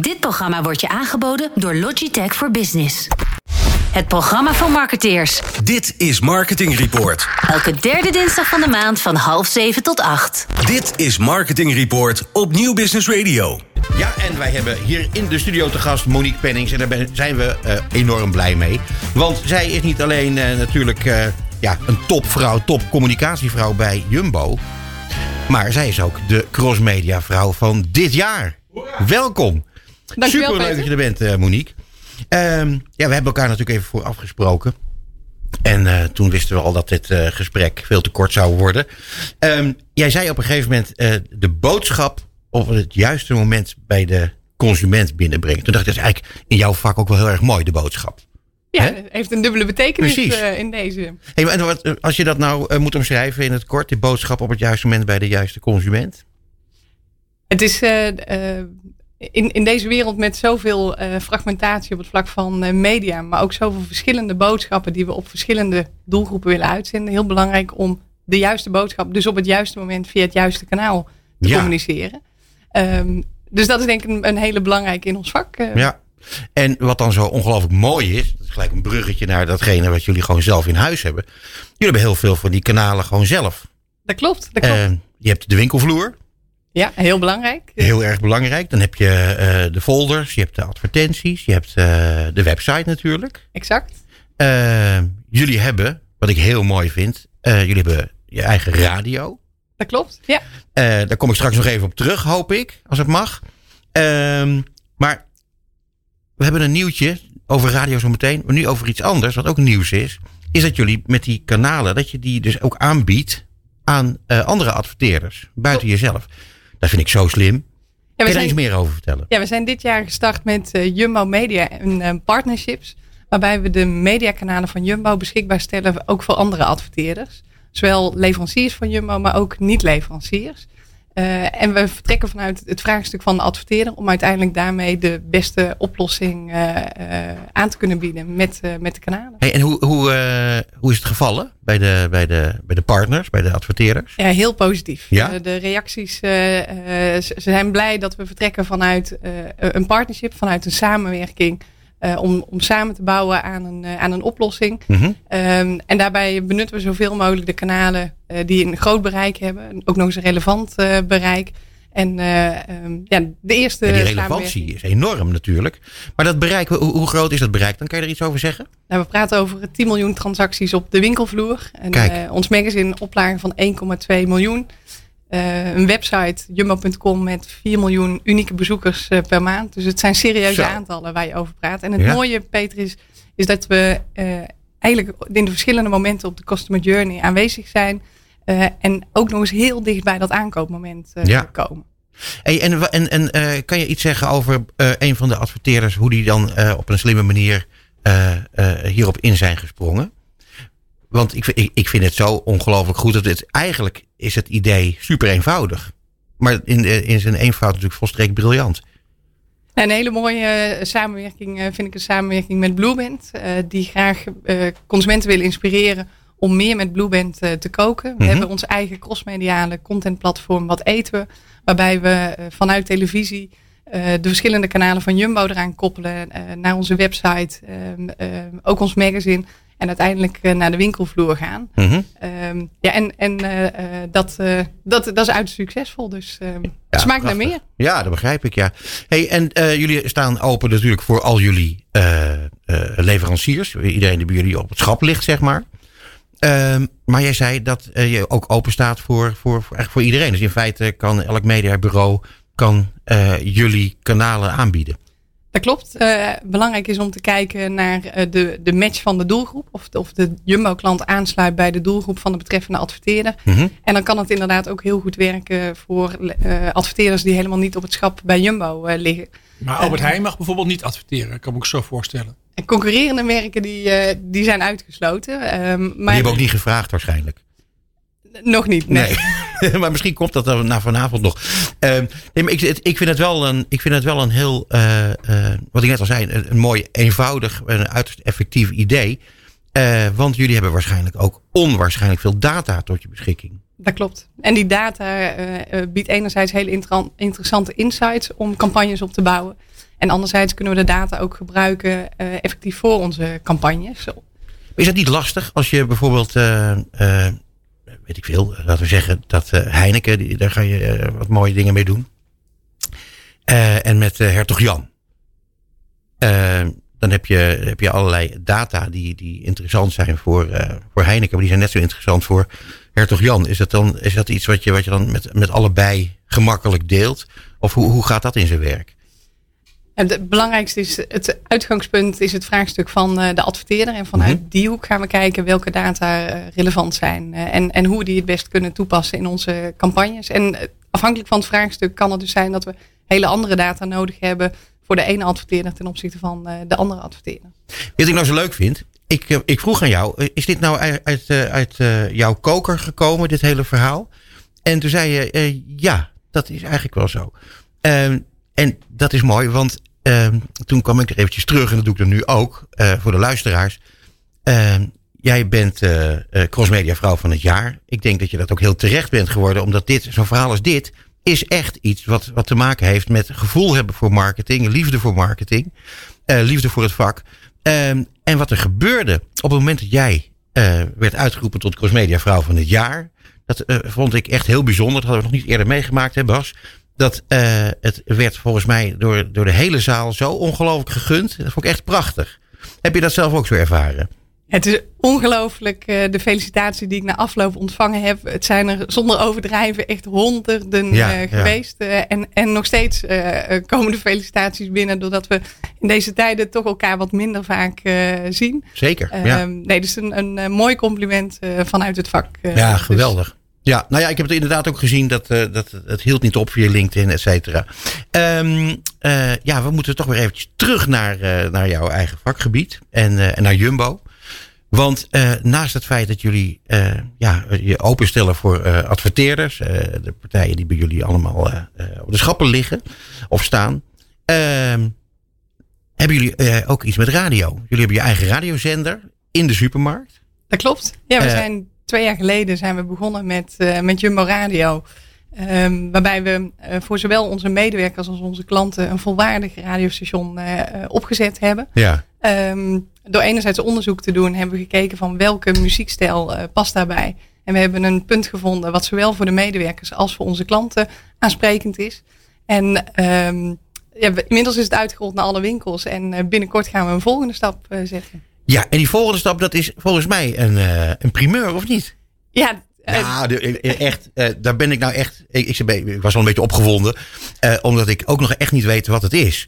Dit programma wordt je aangeboden door Logitech for Business. Het programma van marketeers. Dit is Marketing Report. Elke derde dinsdag van de maand van half zeven tot acht. Dit is Marketing Report op Nieuw Business Radio. Ja, en wij hebben hier in de studio te gast Monique Pennings. En daar ben- zijn we eh, enorm blij mee. Want zij is niet alleen eh, natuurlijk eh, ja, een topvrouw, top communicatievrouw bij Jumbo. Maar zij is ook de crossmedia vrouw van dit jaar. Welkom. Super leuk Peter. dat je er bent, eh, Monique. Ehm, ja, we hebben elkaar natuurlijk even voor afgesproken. En eh, toen wisten we al dat dit eh, gesprek veel te kort zou worden. Ehm, jij zei op een gegeven moment de boodschap op het juiste moment bij de consument binnenbrengen. Toen dacht ik, dat is eigenlijk in jouw vak ook wel heel erg mooi, de boodschap. Ja, het heeft een dubbele betekenis in deze. Hey, maar en wat, als je dat nou moet omschrijven in het kort, de boodschap op het juiste moment bij de juiste consument. Het is in, in deze wereld met zoveel eh, fragmentatie op het vlak van eh, media, maar ook zoveel verschillende boodschappen die we op verschillende doelgroepen willen uitzenden, heel belangrijk om de juiste boodschap, dus op het juiste moment via het juiste kanaal te Ja. communiceren. Ehm, dus dat is denk ik een, een hele belangrijke in ons vak. eh. Ja. En wat dan zo ongelooflijk mooi is, dat is gelijk een bruggetje naar datgene wat jullie gewoon zelf in huis hebben. Jullie hebben heel veel van die kanalen gewoon zelf. Dat klopt. Dat klopt. Je hebt de winkelvloer, ja, heel belangrijk. heel erg belangrijk. Dan heb je eh, de folders, je hebt de advertenties, je hebt eh, de website natuurlijk. Exact. Eh, jullie hebben, wat ik heel mooi vind, jullie hebben je eigen radio. Dat klopt. Ja. Daar kom ik straks nog even op terug, hoop ik, als het mag. Ehm, maar we hebben een nieuwtje over radio zo meteen. Maar nu over iets anders, wat ook nieuws is. Is dat jullie met die kanalen, dat je die dus ook aanbiedt aan andere adverteerders. Buiten jezelf. Dat vind ik zo slim. Ja, Kun je zijn- iets meer over vertellen? Ja, we zijn dit jaar gestart met eh, Jumbo Media en eh, partnerships. Waarbij we de mediakanalen van Jumbo beschikbaar stellen ook voor andere adverteerders. Zowel leveranciers van Jumbo, maar ook niet-leveranciers. Eh, en we vertrekken vanuit het vraagstuk van de adverteerder om uiteindelijk daarmee de beste oplossing eh, eh, aan te kunnen bieden met, met de kanalen. Hey, en hoe, hoe, hoe is het gevallen bij de, bij, de, bij de partners, bij de adverteerders? Ja, heel positief. Ja? De reacties, ze zijn blij dat we vertrekken vanuit een partnership, vanuit een samenwerking. om, om samen te bouwen aan een, aan een oplossing. Mhm. Ehm, en daarbij benutten we zoveel mogelijk de kanalen die een groot bereik hebben. En Ook nog eens een relevant eh, bereik. En eh, ehm, ja, de eerste Ja, die relevantie is enorm natuurlijk. Maar dat bereik, hoe, hoe groot is dat bereik? Dan kan je er iets over zeggen? Nou, we praten over 10 miljoen transacties op de winkelvloer. En Kijk. eh, ons magazine een oplage van 1,2 miljoen. Eh, een website, jumbo.com, met 4 miljoen unieke bezoekers eh, per maand. Dus het zijn serieuze Zo. aantallen waar je over praat. En het Ja. mooie, Peter, is, is dat we eh, eigenlijk in de verschillende momenten op de customer journey aanwezig zijn. Eh, en ook nog eens heel dicht bij dat aankoopmoment eh, Ja. komen. Hey, en en, en eh, kan je iets zeggen over een van de adverteerders, hoe die dan op een slimme manier hierop in zijn gesprongen? Want ik, vind- ik, ik vind het zo ongelooflijk goed dat het eigenlijk is het idee super eenvoudig. Maar in, in zijn eenvoud natuurlijk volstrekt briljant. Een hele mooie samenwerking vind ik een samenwerking met Blueband. die graag consumenten willen inspireren om meer met Blueband eh, te koken. We Mhm. hebben ons eigen crossmediale contentplatform Wat Eten We. Waarbij we eh, vanuit televisie eh, de verschillende kanalen van Jumbo eraan koppelen. naar onze website, ehm, ehm, ook ons magazine. En uiteindelijk naar de winkelvloer gaan. Mhm. Ehm, ja, en, en dat, dat, dat is uiterst succesvol. Dus Ja, het smaakt naar meer. Ja, dat begrijp ik, ja. Hey, en jullie staan open natuurlijk voor al jullie leveranciers. Iedereen die bij jullie op het schap ligt, zeg maar. Ehm, maar jij zei dat eh, je ook open staat voor, voor, voor, eigenlijk voor iedereen. Dus in feite kan elk mediabureau kan, eh, jullie kanalen aanbieden. Dat klopt. Eh, belangrijk is om te kijken naar eh, de, de match van de doelgroep. Of, de- of de Jumbo-klant aansluit bij de doelgroep van de betreffende adverteerder. Mhm. En dan kan het inderdaad ook heel goed werken voor eh, adverteerders die helemaal niet op het schap bij Jumbo eh, liggen. Maar Albert Heijn mag bijvoorbeeld niet adverteren. Kan me ook zo voorstellen. En concurrerende merken die, eh, die zijn uitgesloten. Ehm, maar Die hebben ook niet gevraagd waarschijnlijk. Nog niet, nee. Nee. maar misschien komt dat dan na vanavond nog. Ehm, nee, maar ik, ik, vind het wel een, ik vind het wel een heel, eh, eh, wat ik net al zei, een, een mooi, eenvoudig en uiterst effectief idee. Want jullie hebben waarschijnlijk ook onwaarschijnlijk veel data tot je beschikking. Dat klopt. En die data biedt enerzijds hele inter- interessante insights om campagnes op te bouwen. En anderzijds kunnen we de data ook gebruiken uh, effectief voor onze campagnes. Is dat niet lastig als je bijvoorbeeld, uh, uh, weet ik veel, laten we zeggen dat Heineken, daar ga je wat mooie dingen mee doen. en met Hertog Jan. dan heb je, heb je allerlei data die, die interessant zijn voor, voor Heineken, maar die zijn net zo interessant voor Hertog Jan. Is dat, dan, is dat iets wat je, wat je dan met, met allebei gemakkelijk deelt? Of hoe, hoe gaat dat in zijn werk? Het belangrijkste is, het uitgangspunt is het vraagstuk van eh, de adverteerder. En vanuit mhm. die hoek gaan we kijken welke data eh, relevant zijn. Eh, en, en hoe we die het best kunnen toepassen in onze campagnes. En afhankelijk van het vraagstuk kan het dus zijn dat we hele andere data nodig hebben voor de ene adverteerder ten opzichte van de andere adverteerder. Wat ik nou zo leuk vind, ik, ik vroeg aan jou, is dit nou uit, uit, uit jouw koker gekomen, dit hele verhaal? En toen zei je, ja, dat is eigenlijk wel zo. Ehm, en dat is mooi, want Ehm, toen kwam ik er eventjes terug, en dat doe ik er nu ook uh, voor de luisteraars. Ehm, jij bent uh, Crossmedia Vrouw van het Jaar. Ik denk dat je dat ook heel terecht bent geworden, omdat dit, zo'n verhaal als dit, is echt iets wat, wat te maken heeft met gevoel hebben voor marketing, liefde voor marketing, liefde voor het vak. Ehm, en wat er gebeurde op het moment dat jij werd uitgeroepen tot Crossmedia Vrouw van het Jaar. Dat vond ik echt heel bijzonder. Dat hadden we nog niet eerder meegemaakt, hè Bas? Dat uh, het werd volgens mij door, door de hele zaal zo ongelooflijk gegund. Dat vond ik echt prachtig. Heb je dat zelf ook zo ervaren? Het is ongelooflijk uh, de felicitatie die ik na afloop ontvangen heb. Het zijn er zonder overdrijven echt honderden ja, uh, geweest. Ja. en, en nog steeds komen de felicitaties binnen. Doordat we in deze tijden toch elkaar wat minder vaak zien. Zeker. Ja. Ehm, nee, dus een, een mooi compliment vanuit het vak. ja, dus geweldig. Ja, nou ja, ik heb het inderdaad ook gezien dat, uh, dat het hield niet op via LinkedIn, et cetera. Um, uh, ja, we moeten toch weer eventjes terug naar, uh, naar jouw eigen vakgebied en, en naar Jumbo. Want naast het feit dat jullie ja, je openstellen voor adverteerders, de partijen die bij jullie allemaal op de schappen liggen of staan, ehm, hebben jullie ook iets met radio. Jullie hebben je eigen radiozender in de supermarkt. Dat klopt. Ja, we zijn twee jaar geleden zijn we begonnen met, uh, met Jumbo Radio. Um, waarbij we uh, voor zowel onze medewerkers als onze klanten een volwaardig radiostation uh, opgezet hebben. Ja. Um, door enerzijds onderzoek te doen hebben we gekeken van welke muziekstijl past daarbij. En we hebben een punt gevonden wat zowel voor de medewerkers als voor onze klanten aansprekend is. En um, ja, inmiddels is het uitgerold naar alle winkels en binnenkort gaan we een volgende stap zetten. Ja, en die volgende stap, dat is volgens mij een, uh, een primeur, of niet? Ja. Ja, echt, uh, daar ben ik nou echt. Ik, ik, ik was al een beetje opgewonden. Uh, omdat ik ook nog echt niet weet wat het is.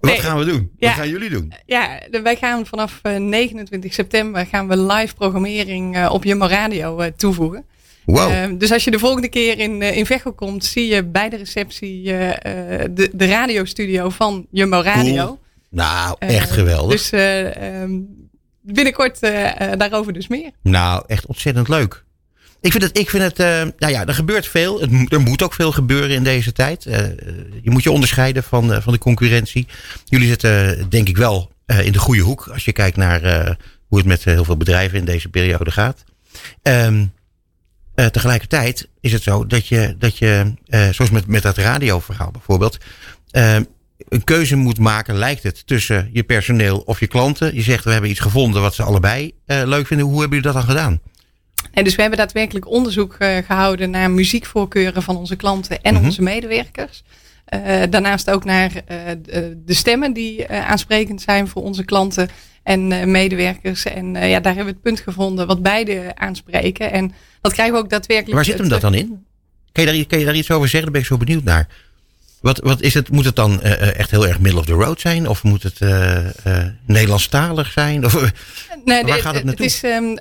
Wat gaan we doen? Ja, wat gaan jullie doen? Ja, wij gaan vanaf 29 september gaan we live programmering op Jumbo Radio toevoegen. Wow. dus als je de volgende keer in, in Veghel komt, zie je bij de receptie de, de radiostudio van Jumbo Radio. Nou, echt geweldig. Dus um, binnenkort uh, daarover dus meer. Nou, echt ontzettend leuk. Ik vind het, ik vind het uh, nou ja, er gebeurt veel. Er moet ook veel gebeuren in deze tijd. Je moet je onderscheiden van, van de concurrentie. Jullie zitten denk ik wel in de goede hoek. Als je kijkt naar hoe het met heel veel bedrijven in deze periode gaat. Um, tegelijkertijd is het zo dat je, dat je zoals met, met dat radioverhaal bijvoorbeeld een keuze moet maken, lijkt het, tussen je personeel of je klanten. Je zegt, we hebben iets gevonden wat ze allebei uh, leuk vinden. Hoe hebben jullie dat dan gedaan? En dus we hebben daadwerkelijk onderzoek uh, gehouden naar muziekvoorkeuren van onze klanten en mm -hmm. onze medewerkers. Uh, daarnaast ook naar de stemmen die aansprekend zijn voor onze klanten en medewerkers. En ja, daar hebben we het punt gevonden wat beide aanspreken. En dat krijgen we ook daadwerkelijk. Waar zit hem dat dan in? Kan je, daar, kan je daar iets over zeggen? Daar ben ik zo benieuwd naar. Wat, wat is het? Moet het dan uh, echt heel erg middle of the road zijn? Of moet het uh, uh, Nederlandstalig zijn? Of, nee, waar gaat het naartoe? Het is um,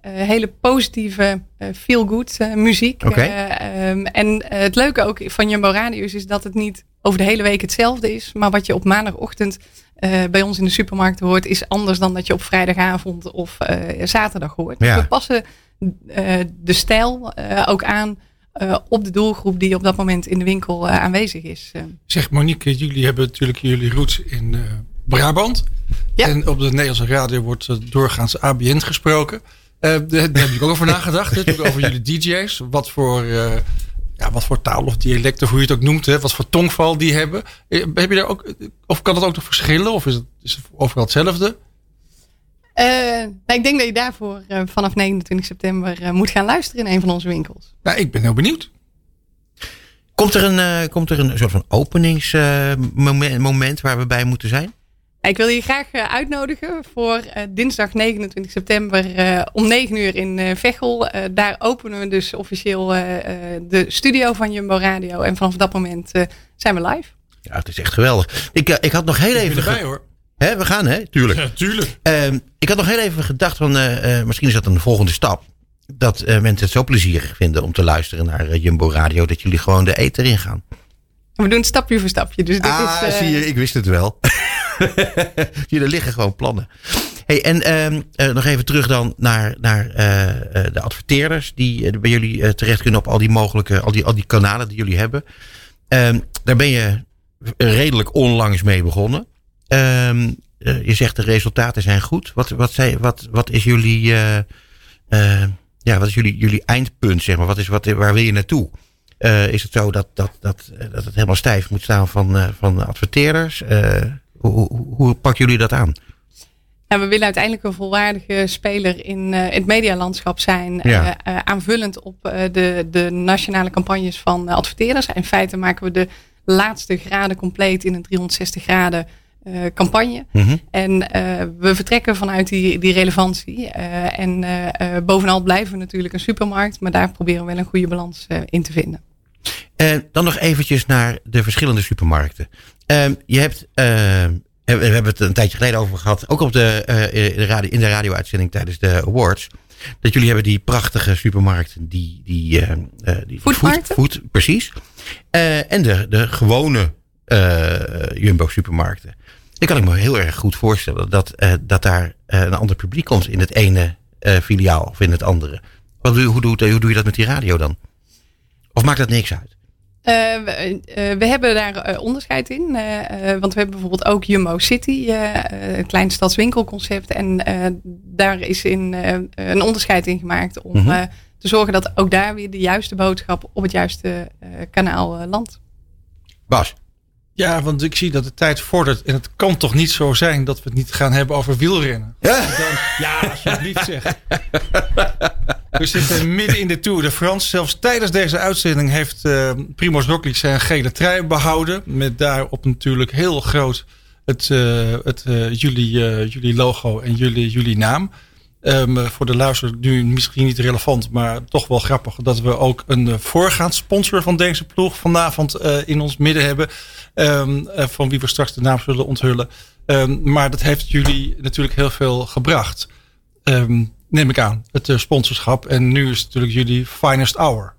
hele positieve, feel-good muziek. Okay. Um, en het leuke ook van Jumbo Radius is dat het niet over de hele week hetzelfde is. Maar wat je op maandagochtend bij ons in de supermarkt hoort, is anders dan dat je op vrijdagavond of zaterdag hoort. Ja. Dus we passen de stijl ook aan uh, op de doelgroep die op dat moment in de winkel uh, aanwezig is. Uh. Zeg Monique, jullie hebben natuurlijk jullie roots in Brabant. Ja. En op de Nederlandse radio wordt doorgaans ABN gesproken. daar heb ik ook over nagedacht. Over jullie DJ's. Wat voor ja, wat voor taal of dialect of hoe je het ook noemt, hè, wat voor tongval die hebben. Eh, Heb je daar ook, of kan het ook nog verschillen of is het, is het overal hetzelfde? Uh, nou, ik denk dat je daarvoor uh, vanaf 29 september uh, moet gaan luisteren in een van onze winkels. Nou, ik ben heel benieuwd. Komt er een, komt er een soort van openingsmoment moment waar we bij moeten zijn? Ik wil je graag uitnodigen voor dinsdag 29 september om 9 uur in Veghel. daar openen we dus officieel de studio van Jumbo Radio. En vanaf dat moment zijn we live. Ja, het is echt geweldig. Ik, ik had nog heel Ik even... ben erbij hoor. Hè, we gaan, hè? Tuurlijk. Ja, tuurlijk. Ehm, ik had nog heel even gedacht van, eh, eh, misschien is dat een volgende stap. Dat eh, mensen het zo plezierig vinden om te luisteren naar Jumbo Radio, dat jullie gewoon de eter in gaan. En we doen het stapje voor stapje. Dus dit ah, is, eh, zie je, ik wist het wel. Hier, er liggen gewoon plannen. Hey, en ehm, eh, nog even terug dan naar, naar eh, eh, de adverteerders die bij jullie terecht kunnen op al die mogelijke, al die, al die kanalen die jullie hebben. Ehm, daar ben je redelijk onlangs mee begonnen. Ehm, eh, je zegt de resultaten zijn goed. Wat, wat, zijn, wat, wat is jullie, eh, eh, ja, wat is jullie, jullie eindpunt, zeg maar? Wat is, wat, waar wil je naartoe? Is het zo dat, dat, dat, dat het helemaal stijf moet staan van, van adverteerders? Hoe, hoe, hoe pakken jullie dat aan? Nou, we willen uiteindelijk een volwaardige speler in het medialandschap zijn. Ja. aanvullend op de, de nationale campagnes van adverteerders. In feite maken we de laatste graden compleet in een 360 graden eh, campagne. Mhm. En eh, we vertrekken vanuit die, die relevantie. Eh, en bovenal blijven we natuurlijk een supermarkt. Maar daar proberen we wel een goede balans in te vinden. En dan nog eventjes naar de verschillende supermarkten. Ehm, je hebt, we hebben het een tijdje geleden over gehad, ook op de, in de radio, in de radio-uitzending tijdens de awards. Dat jullie hebben die prachtige supermarkten, die, die, die food, food- precies. En de, de gewone Jumbo-supermarkten. Dan kan ik me heel erg goed voorstellen dat, eh, dat daar eh, een ander publiek komt in het ene eh, filiaal of in het andere. Wat, doe- hoe, doe, hoe doe je dat met die radio dan? Of maakt dat niks uit? We, we hebben daar onderscheid in. want we hebben bijvoorbeeld ook Jumbo City, een klein stadswinkelconcept. En daar is in, een onderscheid in gemaakt om Mhm. te zorgen dat ook daar weer de juiste boodschap op het juiste kanaal landt. Bas? Ja, want ik zie dat de tijd vordert. En het kan toch niet zo zijn dat we het niet gaan hebben over wielrennen. Ja. Dan, ja, alsjeblieft zeg. We zitten midden in de Tour de France. Zelfs tijdens deze uitzending heeft eh Primoz Roglic zijn gele trui behouden. Met daarop natuurlijk heel groot het, eh, het eh, jullie, jullie logo en jullie, jullie naam. Ehm, voor de luister nu misschien niet relevant, maar toch wel grappig dat we ook een eh, voorgaand sponsor van deze ploeg vanavond eh, in ons midden hebben. Ehm, eh, van wie we straks de naam zullen onthullen. Ehm, maar dat heeft jullie natuurlijk heel veel gebracht. Neem ik aan, het eh, sponsorschap. En nu is natuurlijk jullie finest hour.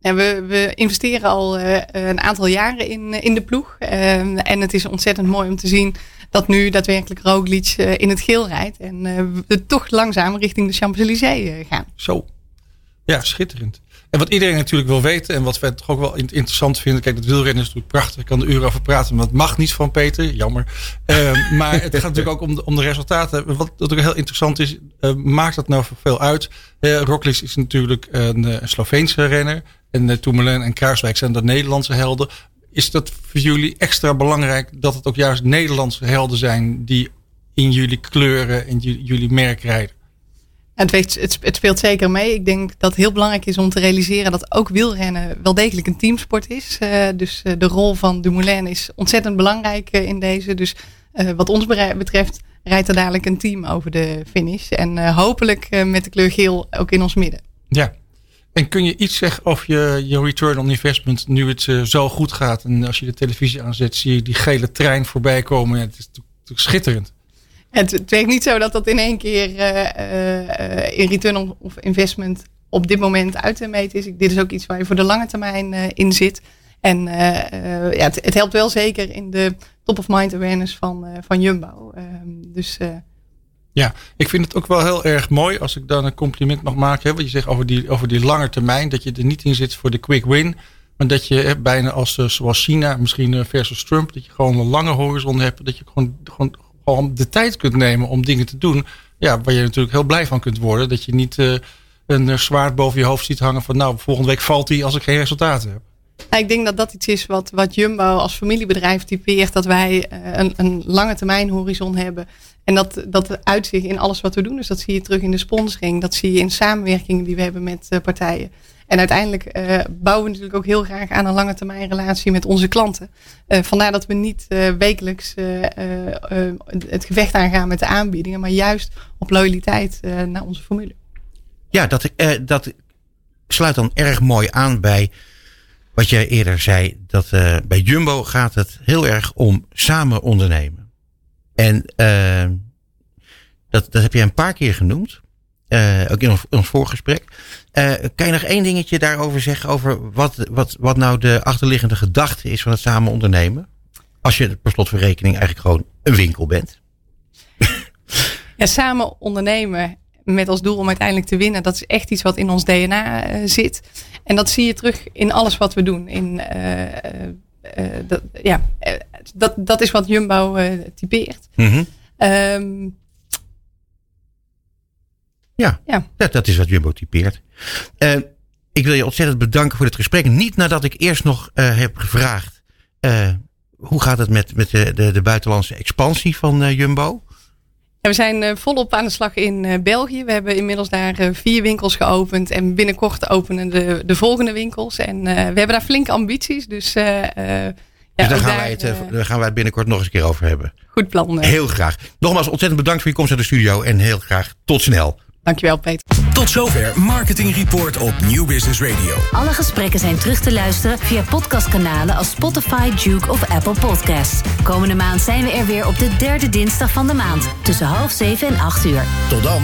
We, we investeren al eh, een aantal jaren in, eh, in de ploeg. En het is ontzettend mooi om te zien dat nu daadwerkelijk Roglic eh, in het geel rijdt. En eh, we toch langzaam richting de Champs-Élysées eh, gaan. Zo. Ja, schitterend. En wat iedereen natuurlijk wil weten en wat wij toch ook wel in- interessant vinden. Kijk, dat wielrennen is natuurlijk prachtig. Ik kan er uren over praten, maar het mag niet van Peter. Jammer. Maar het gaat natuurlijk ook om de, om de resultaten. Wat natuurlijk heel interessant is, maakt dat nou veel uit? Uh, is natuurlijk een, een Sloveense renner. En Tourmaline en Kruiswijk zijn de Nederlandse helden. Is dat voor jullie extra belangrijk dat het ook juist Nederlandse helden zijn die in jullie kleuren en jullie merk rijden? Het, weet, het, het speelt zeker mee. Ik denk dat het heel belangrijk is om te realiseren dat ook wielrennen wel degelijk een teamsport is. Uh, dus uh, de rol van Dumoulin is ontzettend belangrijk uh, in deze. Dus wat ons betreft rijdt er dadelijk een team over de finish. En hopelijk met de kleur geel ook in ons midden. Ja. En kun je iets zeggen over je, je return on investment nu het zo goed gaat? En als je de televisie aanzet, zie je die gele trein voorbij komen. Het is natuurlijk schitterend. Het, het niet zo dat dat in één keer uh, uh, in return of investment op dit moment uit te meten is. Dit is ook iets waar je voor de lange termijn uh, in zit. En ja, het, helpt wel zeker in de top of mind awareness van, van Jumbo. dus ja, ik vind het ook wel heel erg mooi als ik dan een compliment mag maken. Hè, wat je zegt over die, over die lange termijn. Dat je er niet in zit voor de quick win. Maar dat je bijna als zoals China, misschien versus Trump. Dat je gewoon een lange horizon hebt. Dat je gewoon, gewoon gewoon de tijd kunt nemen om dingen te doen. Ja, waar je natuurlijk heel blij van kunt worden. Dat je niet uh, een zwaard boven je hoofd ziet hangen van nou, volgende week valt hij als ik geen resultaten heb. Nou, ik denk dat dat iets is wat, wat Jumbo als familiebedrijf typeert. Dat wij een, een lange termijn horizon hebben. En dat, dat uitzicht in alles wat we doen. Dus dat zie je terug in de sponsoring. Dat zie je in samenwerkingen die we hebben met partijen. En uiteindelijk uh, bouwen we natuurlijk ook heel graag aan een lange termijn relatie met onze klanten. Uh, vandaar dat we niet wekelijks het gevecht aangaan met de aanbiedingen, maar juist op loyaliteit naar onze formule. Ja, dat, dat sluit dan erg mooi aan bij wat jij eerder zei. Dat bij Jumbo gaat het heel erg om samen ondernemen. En dat, dat heb je een paar keer genoemd. Uh, ook in ons, voorgesprek. Uh, kan je nog één dingetje daarover zeggen? Over wat, wat, wat nou de achterliggende gedachte is van het samen ondernemen? Als je per slot van rekening eigenlijk gewoon een winkel bent. Ja, samen ondernemen met als doel om uiteindelijk te winnen. Dat is echt iets wat in ons DNA zit. En dat zie je terug in alles wat we doen. In, dat, ja, dat, dat is wat Jumbo typeert. Mm -hmm. um, ja, ja. Dat, dat is wat Jumbo typeert. Uh, ik wil je ontzettend bedanken voor dit gesprek. Niet nadat ik eerst nog uh, heb gevraagd. Uh, hoe gaat het met, met de, de, de buitenlandse expansie van Jumbo? We zijn volop aan de slag in België. We hebben inmiddels daar vier winkels geopend. En binnenkort openen de, de volgende winkels. En we hebben daar flinke ambities. Dus ja, dus daar gaan, wij het, daar gaan wij het binnenkort nog eens een keer over hebben. Goed plan. Heel graag. Nogmaals ontzettend bedankt voor je komst naar de studio. En heel graag tot snel. Dankjewel, Peter. Tot zover Marketing Report op New Business Radio. Alle gesprekken zijn terug te luisteren via podcastkanalen als Spotify, Duke of Apple Podcasts. Komende maand zijn we er weer op de derde dinsdag van de maand. Tussen half zeven en acht uur. Tot dan.